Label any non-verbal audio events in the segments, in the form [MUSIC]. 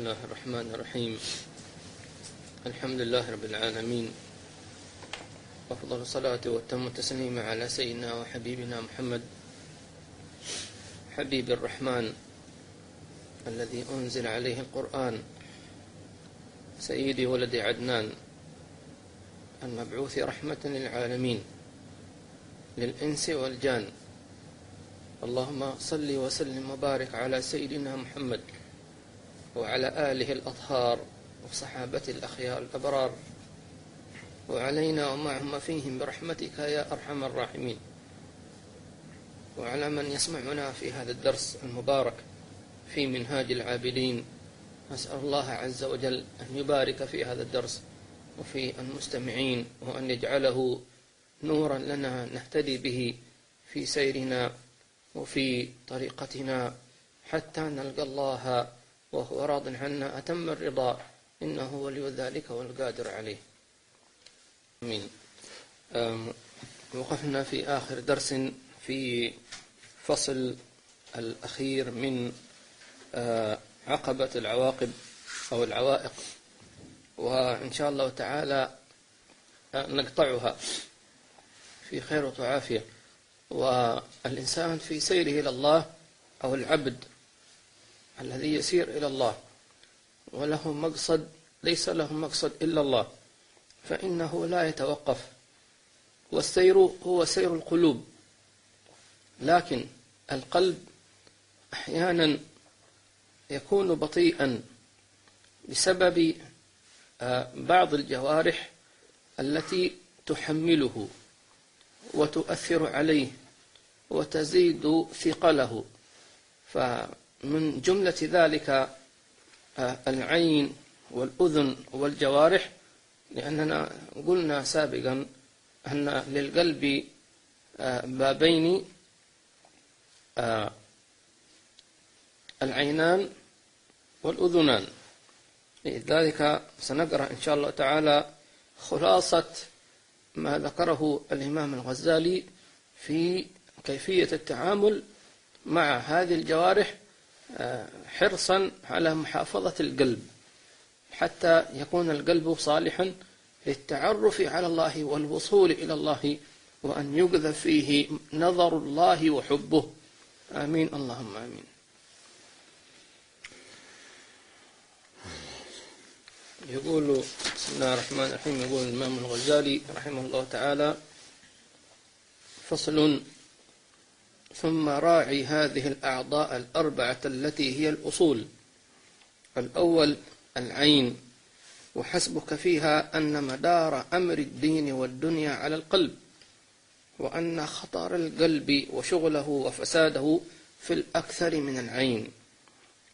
الله الرحمن الرحيم الحمد لله رب العالمين أفضل الصلاة والتم التسليم على سيدنا وحبيبنا محمد حبيب الرحمن الذي أنزل عليه القرآن سيدي ولد عدنان المبعوث رحمة للعالمين للإنس والجان اللهم صل وسلم وبارك على سيدنا محمد وعلى آله الأطهار وصحابة الأخيار الأبرار. وعلينا ومعهم فيهم برحمتك يا أرحم الراحمين. وعلى من يسمعنا في هذا الدرس المبارك في منهاج العابدين. نسأل الله عز وجل أن يبارك في هذا الدرس وفي المستمعين وأن يجعله نورا لنا نهتدي به في سيرنا وفي طريقتنا حتى نلقى الله وهو راض عنا أتم الرضا. إنه ولي ذلك والقادر عليه. أمين. وقفنا في آخر درس في فصل الأخير من عقبة العواقب أو العوائق. وإن شاء الله تعالى نقطعها في خير وعافية والإنسان في سيره إلى الله أو العبد الذي يسير إلى الله وله مقصد ليس له مقصد إلا الله فإنه لا يتوقف. والسير هو سير القلوب لكن القلب أحيانا يكون بطيئا بسبب آه، بعض الجوارح التي تحمله وتؤثر عليه وتزيد ثقله. فمن جملة ذلك آه، العين والأذن والجوارح لأننا قلنا سابقا أن للقلب آه، بابين العينان والأذنان. لذلك سنقرأ إن شاء الله تعالى خلاصة ما ذكره الإمام الغزالي في كيفية التعامل مع هذه الجوارح آه، حرصا على محافظة القلب حتى يكون القلب صالحا للتعرف على الله والوصول إلى الله وأن يقذف فيه نظر الله وحبه. آمين. اللهم آمين. يقول بسم الله الرحمن الرحيم يقول الإمام الغزالي رحمه الله تعالى فصل ثم راعي هذه الأعضاء الأربعة التي هي الأصول. الأول العين وحسبك فيها أن مدار أمر الدين والدنيا على القلب وأن خطر القلب وشغله وفساده في الأكثر من العين.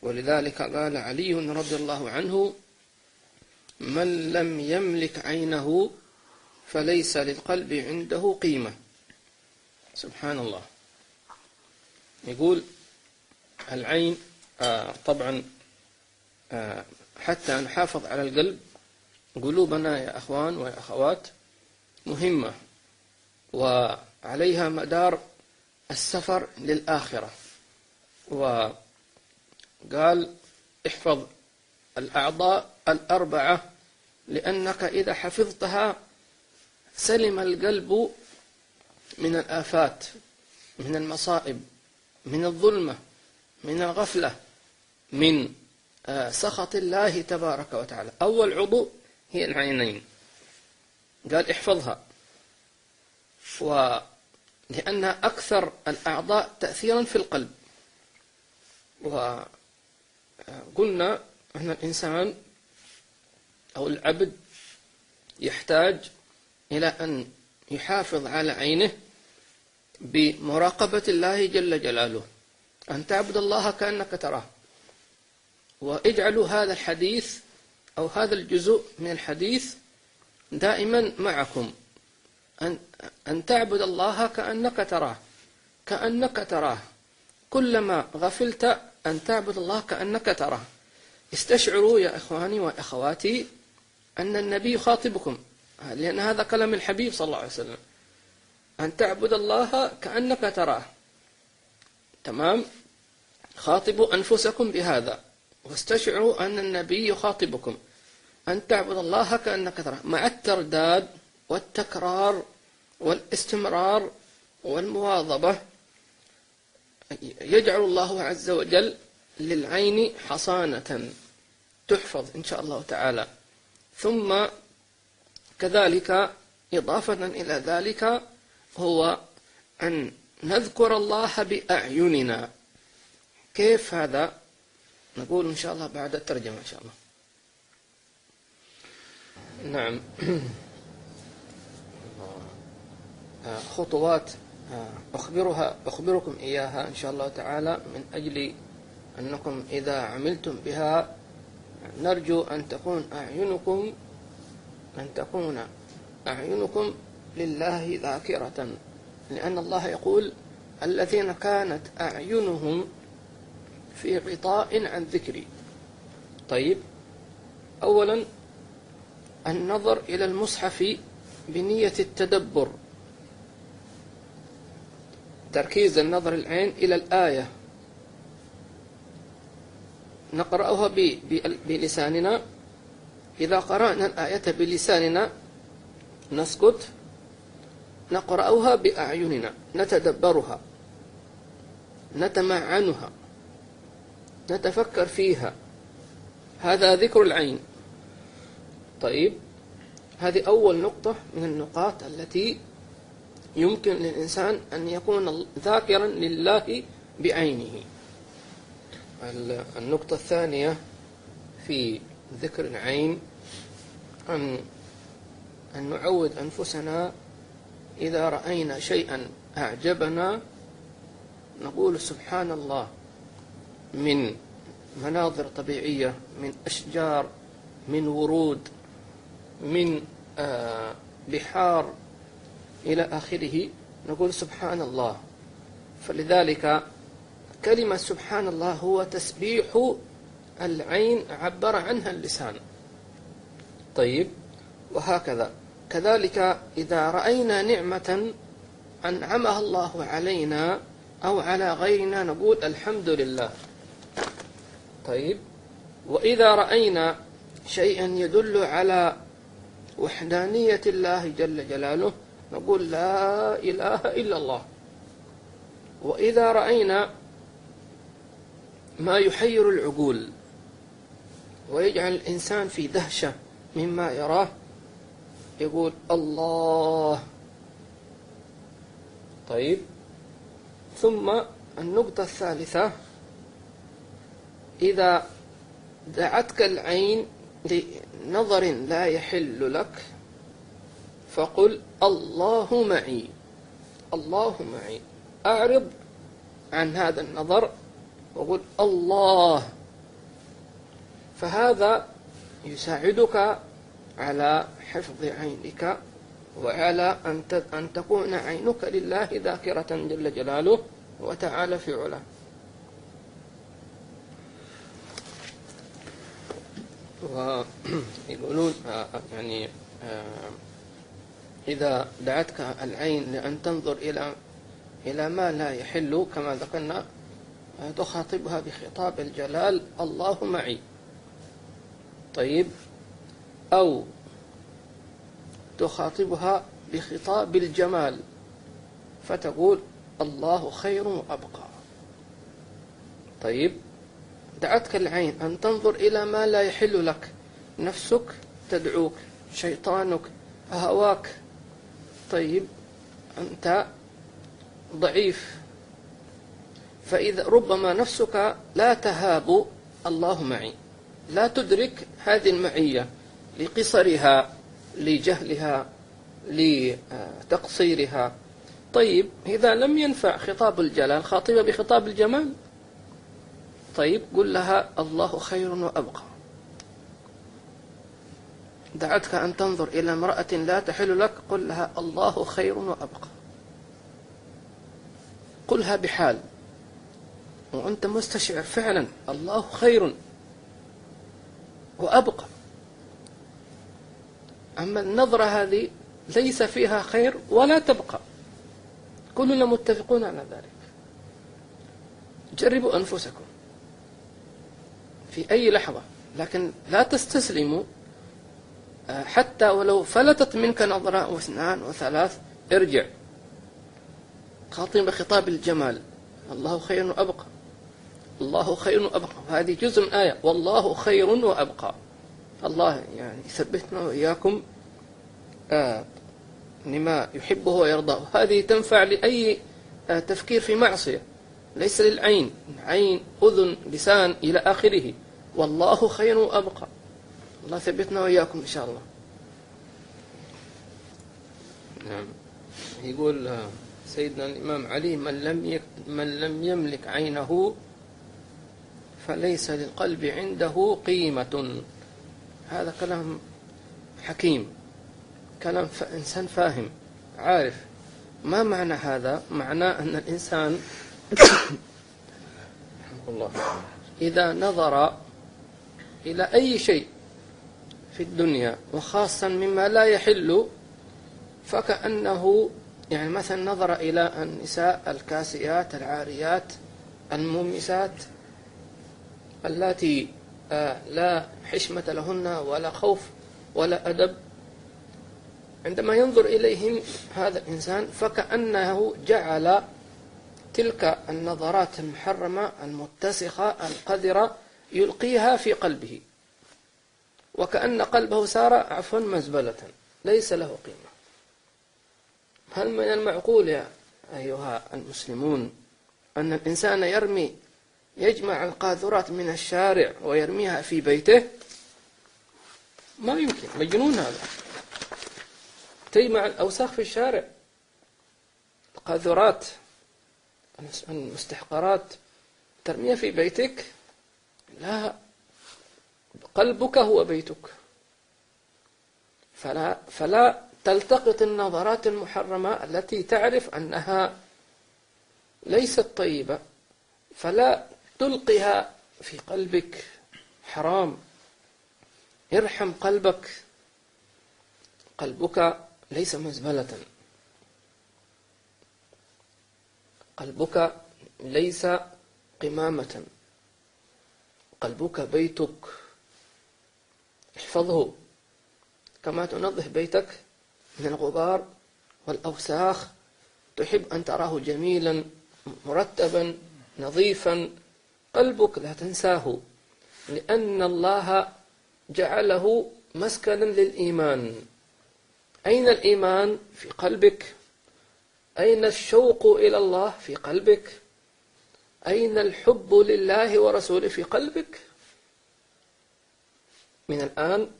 ولذلك قال علي رضي الله عنه من لم يملك عينه فليس للقلب عنده قيمة. سبحان الله. يقول العين آه طبعا آه حتى نحافظ على القلب. قلوبنا يا أخوان ويا أخوات مهمة وعليها مدار السفر للآخرة. وقال احفظ الأعضاء الأربعة لأنك إذا حفظتها سلم القلب من الآفات من المصائب. من الظلمة من الغفلة من آه، سخط الله تبارك وتعالى. أول عضو هي العينين. قال احفظها. ولأنها أكثر الأعضاء تأثيرا في القلب. وقلنا أن الإنسان أو العبد يحتاج إلى أن يحافظ على عينه بمراقبة الله جل جلاله. أن تعبد الله كأنك تراه. وإجعلوا هذا الحديث أو هذا الجزء من الحديث دائما معكم. أن, أن تعبد الله كأنك تراه. كأنك تراه. كلما غفلت أن تعبد الله كأنك تراه. استشعروا يا إخواني وأخواتي أن النبي يخاطبكم لأن هذا كلام الحبيب صلى الله عليه وسلم. أن تعبد الله كأنك تراه. تمام؟ خاطبوا أنفسكم بهذا. واستشعروا أن النبي يخاطبكم. أن تعبد الله كأنك تراه. مع الترداد والتكرار والاستمرار والمواظبة يجعل الله عز وجل للعين حصانة تحفظ إن شاء الله تعالى. ثم كذلك إضافة إلى ذلك هو أن نذكر الله بأعيننا. كيف هذا؟ نقول إن شاء الله بعد الترجمة إن شاء الله. نعم. خطوات أخبرها أخبركم إياها إن شاء الله تعالى من أجل أنكم إذا عملتم بها نرجو أن تكون أعينكم أن تكون أعينكم لله ذاكرة. لأن الله يقول الذين كانت أعينهم في غطاء عن ذكري. طيب أولا النظر إلى المصحف بنية التدبر. تركيز النظر العين إلى الآية. نقرأها بلساننا. إذا قرأنا الآية بلساننا نسكت. نقرأها بأعيننا نتدبرها نتمعنها نتفكر فيها. هذا ذكر العين. طيب هذه أول نقطة من النقاط التي يمكن للإنسان أن يكون ذاكرا لله بعينه. النقطة الثانية في ذكر العين أن أن نعود أنفسنا إذا رأينا شيئا أعجبنا نقول سبحان الله من مناظر طبيعية من أشجار من ورود من آه، بحار إلى آخره نقول سبحان الله فلذلك كلمة سبحان الله هو تسبيح العين عبر عنها اللسان. طيب وهكذا. كذلك إذا رأينا نعمة أنعمها الله علينا أو على غيرنا نقول الحمد لله. طيب. وإذا رأينا شيئا يدل على وحدانية الله جل جلاله نقول لا إله إلا الله. وإذا رأينا ما يحير العقول ويجعل الإنسان في دهشة مما يراه يقول الله. طيب. ثم النقطة الثالثة. إذا دعتك العين لنظر لا يحل لك فقل الله معي. الله معي. أعرض عن هذا النظر وقل الله. فهذا يساعدك على حفظ عينك وعلى أن أن تكون عينك لله ذاكرة جل جلاله وتعالى في علاه. ويقولون آه، يعني آه، إذا دعتك العين لأن تنظر إلى إلى ما لا يحل كما ذكرنا تخاطبها بخطاب الجلال الله معي طيب أو تخاطبها بخطاب الجمال فتقول الله خير وأبقى. طيب دعتك العين أن تنظر إلى ما لا يحل لك. نفسك تدعوك شيطانك هواك. طيب أنت ضعيف. فإذا ربما نفسك لا تهاب الله معي. لا تدرك هذه المعية. لقصرها لجهلها لتقصيرها. طيب إذا لم ينفع خطاب الجلال خاطبة بخطاب الجمال؟ طيب قل لها الله خير وأبقى. دعتك أن تنظر إلى امرأة لا تحل لك قل لها الله خير وأبقى. قلها بحال. وأنت مستشعر فعلا الله خير وأبقى. أما النظرة هذه ليس فيها خير ولا تبقى. كلنا متفقون على ذلك. جربوا أنفسكم في أي لحظة لكن لا تستسلموا آه، حتى ولو فلتت منك نظرة أو اثنان وثلاث ارجع. خاطب بخطاب الجمال. الله خير وأبقى. الله خير وأبقى. هذه جزء من آية. والله خير وأبقى. الله يعني يثبتنا وإياكم آه لما يحبه ويرضاه. هذه تنفع لأي آه تفكير في معصية. ليس للعين. عين أذن لسان إلى آخره. والله خير وأبقى. الله ثبتنا وإياكم إن شاء الله. نعم. يقول آه، سيدنا الإمام علي من لم من لم يملك عينه فليس للقلب عنده قيمة. هذا كلام حكيم كلام إنسان فاهم عارف. ما معنى هذا؟ معناه أن الإنسان الله إذا نظر إلى أي شيء في الدنيا وخاصة مما لا يحل فكأنه يعني مثلا نظر إلى النساء الكاسيات العاريات المومسات اللاتي آه، لا حشمة لهن ولا خوف ولا أدب. عندما ينظر إليهم هذا الإنسان فكأنه جعل تلك النظرات المحرمة المتسخة القذرة يلقيها في قلبه. وكأن قلبه صار عفوا مزبلة ليس له قيمة. هل من المعقول يا أيها المسلمون أن الإنسان يرمي يجمع القاذورات من الشارع ويرميها في بيته. ما يمكن مجنون هذا. تجمع الأوساخ في الشارع. القاذورات المستحقرات ترميها في بيتك. لا قلبك هو بيتك. فلا فلا تلتقط النظرات المحرمة التي تعرف أنها ليست طيبة. فلا تلقها في قلبك. حرام. ارحم قلبك. قلبك ليس مزبلة. قلبك ليس قمامة. قلبك بيتك. احفظه. كما تنظف بيتك من الغبار والأوساخ. تحب أن تراه جميلا مرتبا نظيفا. قلبك لا تنساه لأن الله جعله مسكنا للإيمان. أين الإيمان؟ في قلبك. أين الشوق إلى الله؟ في قلبك. أين الحب لله ورسوله؟ في قلبك. من الآن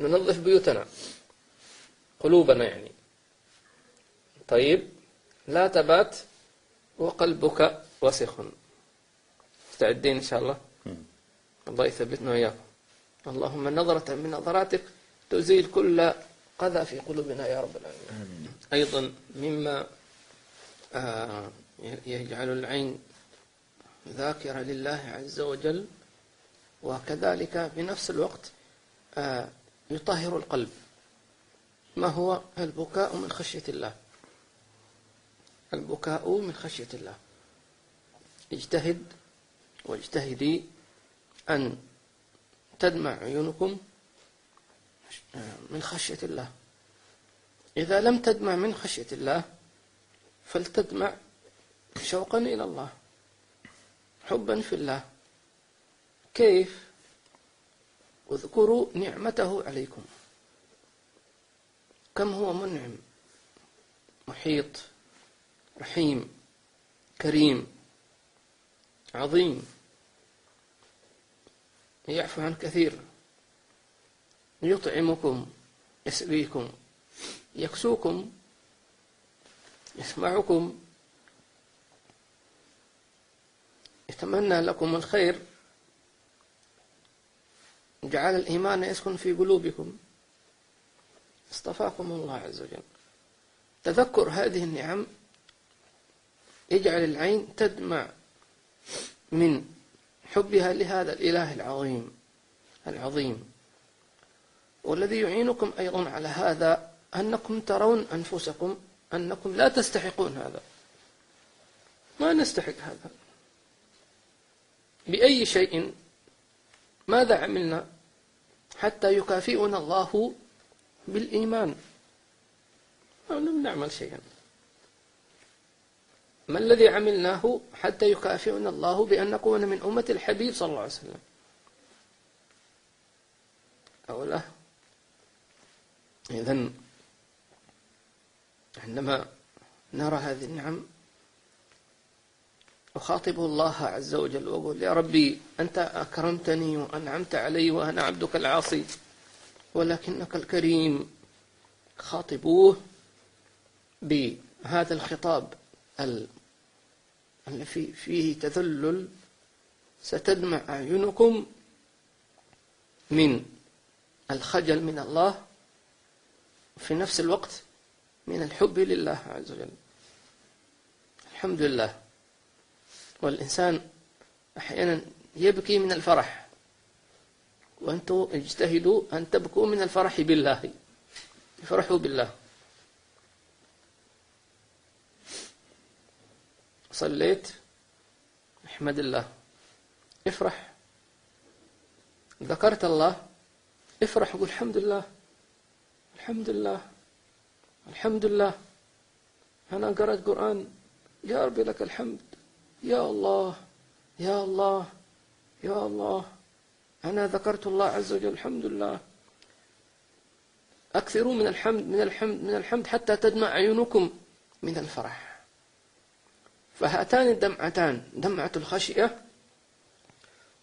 ننظف بيوتنا قلوبنا يعني. طيب لا تبات وقلبك وسخ مستعدين إن شاء الله. الله يثبتنا وإياكم. اللهم نظرة من نظراتك تزيل كل قذى في قلوبنا يا رب العالمين. أيضا مما آه، يجعل العين ذاكرة لله عز وجل وكذلك بنفس الوقت آه، يطهر القلب. ما هو؟ البكاء من خشية الله. البكاء من خشية الله. اجتهد واجتهدي أن تدمع عيونكم من خشية الله. إذا لم تدمع من خشية الله فلتدمع شوقا إلى الله حبا في الله. كيف؟ اذكروا نعمته عليكم. كم هو منعم؟ محيط رحيم كريم عظيم. يعفو عن كثير. يطعمكم يسقيكم يكسوكم يسمعكم. يتمنى لكم الخير. جعل الإيمان يسكن في قلوبكم. اصطفاكم الله عز وجل. تذكر هذه النعم. يجعل العين تدمع من حبها لهذا الإله العظيم العظيم. والذي يعينكم أيضا على هذا أنكم ترون أنفسكم أنكم لا تستحقون هذا. ما نستحق هذا. بأي شيء ماذا عملنا حتى يكافئنا الله بالإيمان؟ لم نعمل شيئا. ما الذي عملناه حتى يكافئنا الله بأن نكون من أمة الحبيب صلى الله عليه وسلم؟ أو لا إذن عندما نرى هذه النعم أخاطب الله عز وجل وأقول يا ربي أنت أكرمتني وأنعمت علي وأنا عبدك العاصي ولكنك الكريم. خاطبوه بهذا الخطاب الذي فيه تذلل ستدمع أعينكم من الخجل من الله في نفس الوقت من الحب لله عز وجل. الحمد لله. والإنسان أحيانا يبكي من الفرح وأنتم اجتهدوا أن تبكوا من الفرح بالله افرحوا بالله. صليت. احمد الله. افرح. ذكرت الله. افرح. قل الحمد لله. الحمد لله. الحمد لله. أنا قرأت قرآن. يا ربي لك الحمد. يا الله. يا الله. يا الله. أنا ذكرت الله عز وجل. الحمد لله. أكثروا من الحمد من الحمد من الحمد حتى تدمع عيونكم من الفرح. فهاتان الدمعتان دمعة الخشية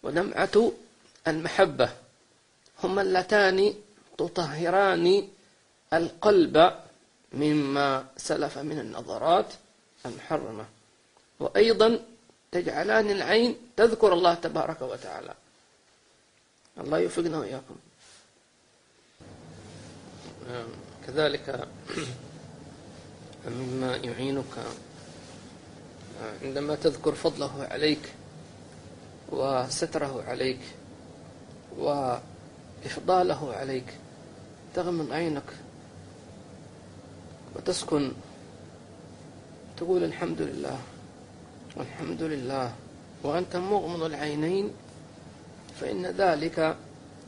ودمعة المحبة. هما اللتان تطهران القلب مما سلف من النظرات المحرمة. وأيضا تجعلان العين تذكر الله تبارك وتعالى. الله يوفقنا وإياكم. نعم، كذلك [CLEARS THROAT] مما يعينك عندما تذكر فضله عليك وستره عليك وإفضاله عليك تغمض عينك وتسكن تقول الحمد لله والحمد لله. وأنت مغمض العينين فإن ذلك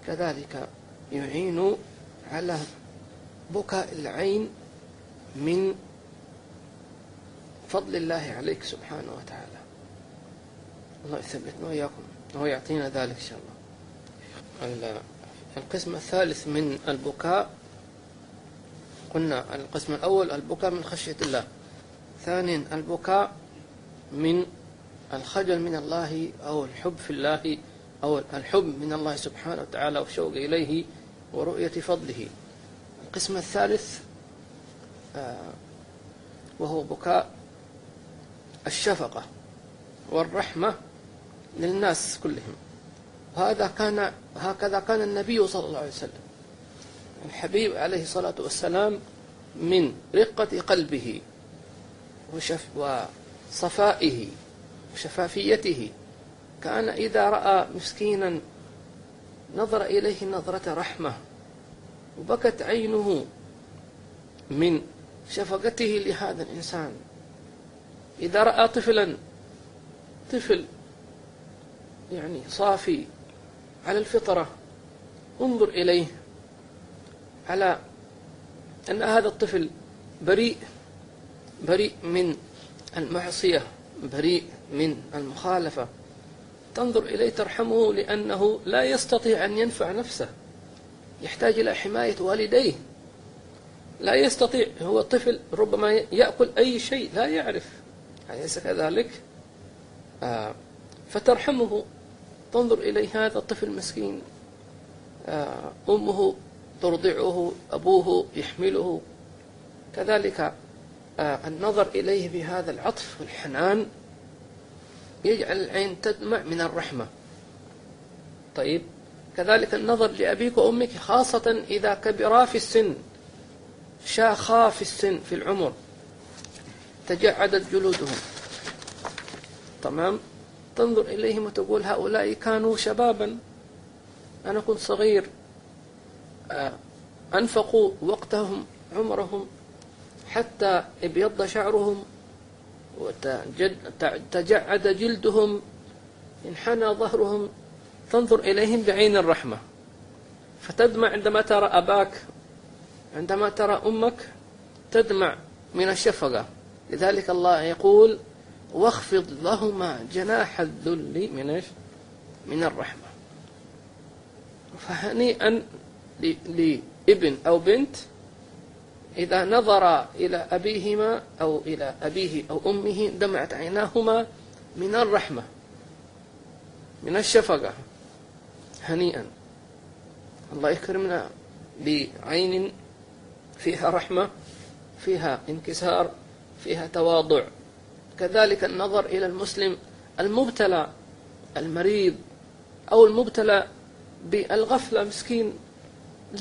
كذلك يعين على بكاء العين من فضل الله عليك سبحانه وتعالى. الله يثبتنا وإياكم وهو يعطينا ذلك إن شاء الله. القسم الثالث من البكاء قلنا القسم الأول البكاء من خشية الله. ثانيا البكاء من الخجل من الله أو الحب في الله أو الحب من الله سبحانه وتعالى والشوق إليه ورؤية فضله. القسم الثالث آه، وهو بكاء الشفقة والرحمة للناس كلهم. وهذا كان هكذا كان النبي صلى الله عليه وسلم. الحبيب عليه الصلاة والسلام من رقة قلبه وشف وصفائه وشفافيته. كان إذا رأى مسكينا نظر إليه نظرة رحمة وبكت عينه من شفقته لهذا الإنسان. إذا رأى طفلا طفل يعني صافي على الفطرة انظر إليه على أن هذا الطفل بريء بريء من المعصية بريء من المخالفة. تنظر إليه ترحمه لأنه لا يستطيع أن ينفع نفسه. يحتاج إلى حماية والديه. لا يستطيع هو طفل ربما يأكل أي شيء لا يعرف. أليس كذلك؟ آه فترحمه. تنظر إليه هذا الطفل مسكين آه أمه ترضعه أبوه يحمله. كذلك آه النظر إليه بهذا العطف والحنان يجعل العين تدمع من الرحمة. طيب كذلك النظر لأبيك وأمك خاصة إذا كبرا في السن شاخا في السن في العمر. تجعدت جلودهم. تمام؟ تنظر إليهم وتقول هؤلاء كانوا شبابا. أنا كنت صغير. آه، أنفقوا وقتهم عمرهم حتى ابيض شعرهم وتجعد جلدهم انحنى ظهرهم. تنظر إليهم بعين الرحمة. فتدمع عندما ترى أباك عندما ترى أمك تدمع من الشفقة. لذلك الله يقول واخفض لهما جناح الذل من إيش؟ من الرحمة. فهنيئا لابن أو بنت إذا نظر إلى أبيهما أو إلى أبيه أو أمه دمعت عيناهما من الرحمة من الشفقة. هنيئا. الله يكرمنا بعين فيها رحمة فيها انكسار فيها تواضع. كذلك النظر إلى المسلم المبتلى المريض أو المبتلى بالغفلة مسكين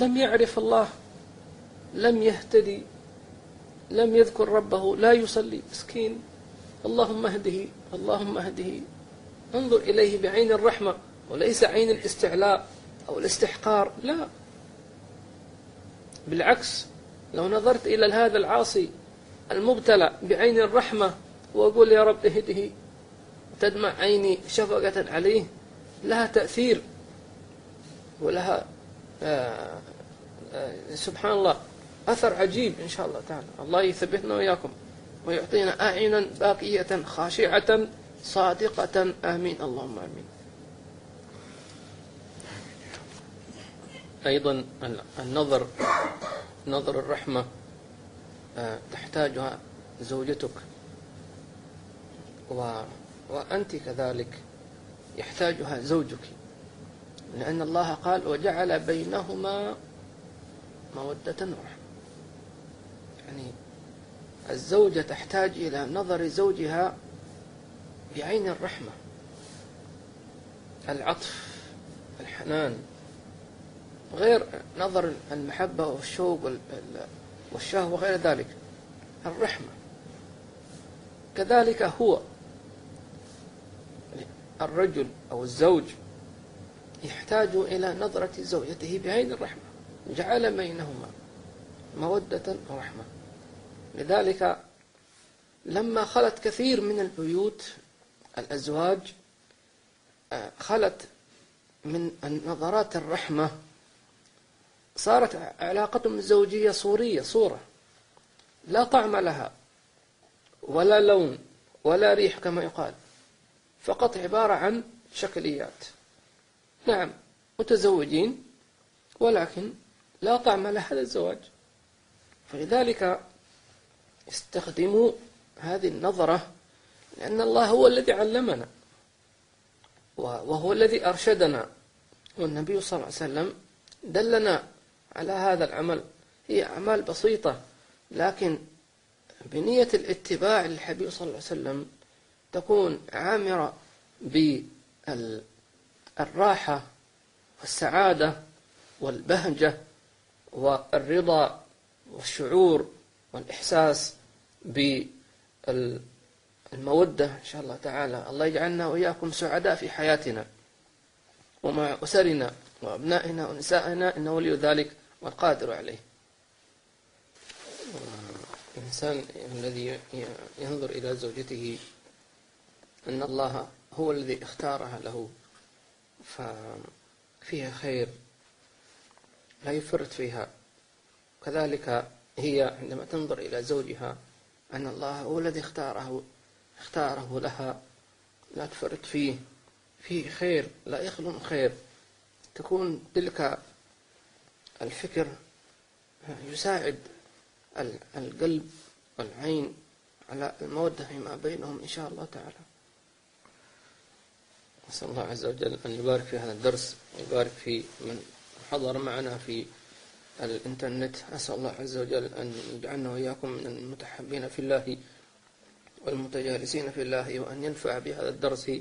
لم يعرف الله لم يهتدي لم يذكر ربه لا يصلي. مسكين اللهم اهده اللهم اهده. انظر إليه بعين الرحمة وليس عين الاستعلاء أو الاستحقار لا. بالعكس لو نظرت إلى هذا العاصي المبتلى بعين الرحمة وأقول يا رب اهده تدمع عيني شفقة عليه لها تأثير ولها آه آه سبحان الله أثر عجيب إن شاء الله تعالى. الله يثبتنا وإياكم ويعطينا أعينا باقية خاشعة صادقة. آمين. اللهم آمين. أيضا النظر نظر الرحمة تحتاجها زوجتك. و وأنت كذلك يحتاجها زوجك. لأن الله قال وجعل بينهما مودة ورحمة يعني الزوجة تحتاج إلى نظر زوجها بعين الرحمة. العطف الحنان. غير نظر المحبة والشوق والشهوة وغير ذلك. الرحمة. كذلك هو. الرجل أو الزوج يحتاج إلى نظرة زوجته بعين الرحمة. جعل بينهما مودة ورحمة. لذلك لما خلت كثير من البيوت الأزواج آه، خلت من النظرات الرحمة صارت علاقتهم الزوجية صورية صورة. لا طعم لها ولا لون ولا ريح كما يقال. فقط عبارة عن شكليات. نعم متزوجين ولكن لا طعم لهذا الزواج. فلذلك استخدموا هذه النظرة لأن الله هو الذي علمنا وهو الذي أرشدنا. والنبي صلى الله عليه وسلم دلنا على هذا العمل. هي أعمال بسيطة لكن بنية الاتباع للحبيب صلى الله عليه وسلم تكون عامرة بالراحة والسعادة والبهجة والرضا والشعور والإحساس بالمودة إن شاء الله تعالى. الله يجعلنا وإياكم سعداء في حياتنا ومع أسرنا وأبنائنا ونسائنا إنه ولي ذلك. والقادر عليه. الإنسان الذي ينظر إلى زوجته أن الله هو الذي اختارها له ففيها خير لا يفرط فيها. كذلك هي عندما تنظر إلى زوجها أن الله هو الذي اختاره اختاره لها لا تفرط فيه. فيه خير لا يخلو خير. تكون تلك الفكر يساعد القلب والعين على المودة فيما بينهم إن شاء الله تعالى. نسأل الله عز وجل أن يبارك في هذا الدرس ويبارك في من حضر معنا في الإنترنت. أسأل الله عز وجل أن يجعلنا وإياكم من المتحبين في الله والمتجالسين في الله وأن ينفع بهذا الدرس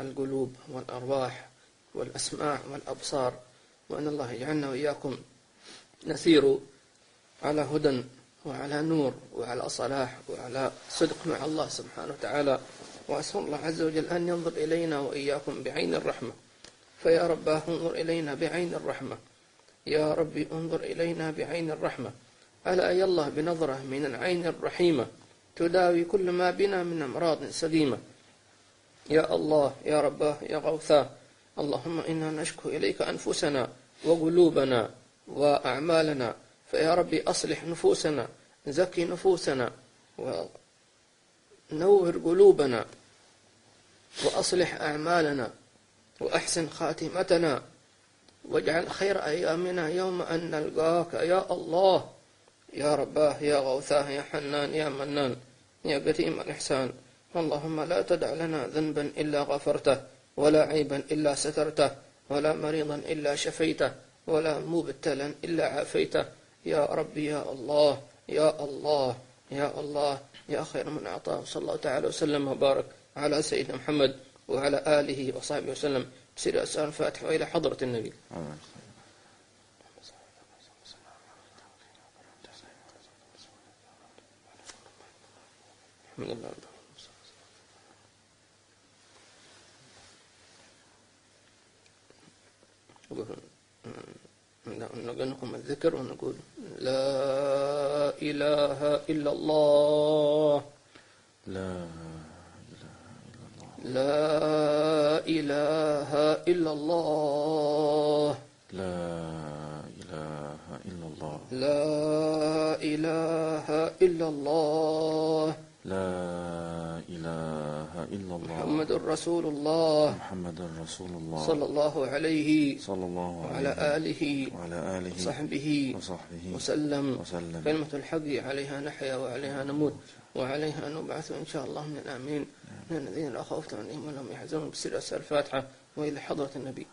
القلوب والأرواح والأسماع والأبصار. وأن الله يجعلنا وإياكم نسير على هدى وعلى نور وعلى صلاح وعلى صدق مع الله سبحانه وتعالى. وأسأل الله عز وجل أن ينظر إلينا وإياكم بعين الرحمة. فيا رباه انظر إلينا بعين الرحمة. يا ربي انظر إلينا بعين الرحمة. ألا يالله بنظرة من العين الرحيمة. تداوي كل ما بنا من أمراض سليمة. يا الله يا رباه يا غوثاه اللهم إنا نشكو إليك أنفسنا. وقلوبنا وأعمالنا فيا ربي أصلح نفوسنا زكي نفوسنا ونور قلوبنا وأصلح أعمالنا وأحسن خاتمتنا واجعل خير أيامنا يوم أن نلقاك يا الله يا رباه يا غوثاه يا حنان يا منان يا قديم الإحسان. اللهم لا تدع لنا ذنبا إلا غفرته ولا عيبا إلا سترته. ولا مريضا إلا شفيته ولا مبتلا إلا عافيته. يا ربي يا الله يا الله يا الله. يا خير من أعطاه. صلى الله تعالى وسلم وبارك على سيدنا محمد وعلى آله وصحبه وسلم. بسر أسأل الفاتحة وإلى حضرة النبي. الحمد لله نقول لكم الذكر ونقول لا إله إلا الله. لا لا إله إلا الله. لا إله إلا الله. لا إله إلا الله. لا إله إلا الله. محمد رسول الله. محمد رسول الله. صلى الله عليه صلى الله وعلى عليه آله وعلى آله وصحبه وصحبه وسلم. وسلم. كلمة الحق عليها نحيا وعليها نموت وعليها نبعث إن شاء الله من الآمين من الذين لا خوف عليهم ولا هم يحزنون. بسر الفاتحة وإلى حضرة النبي.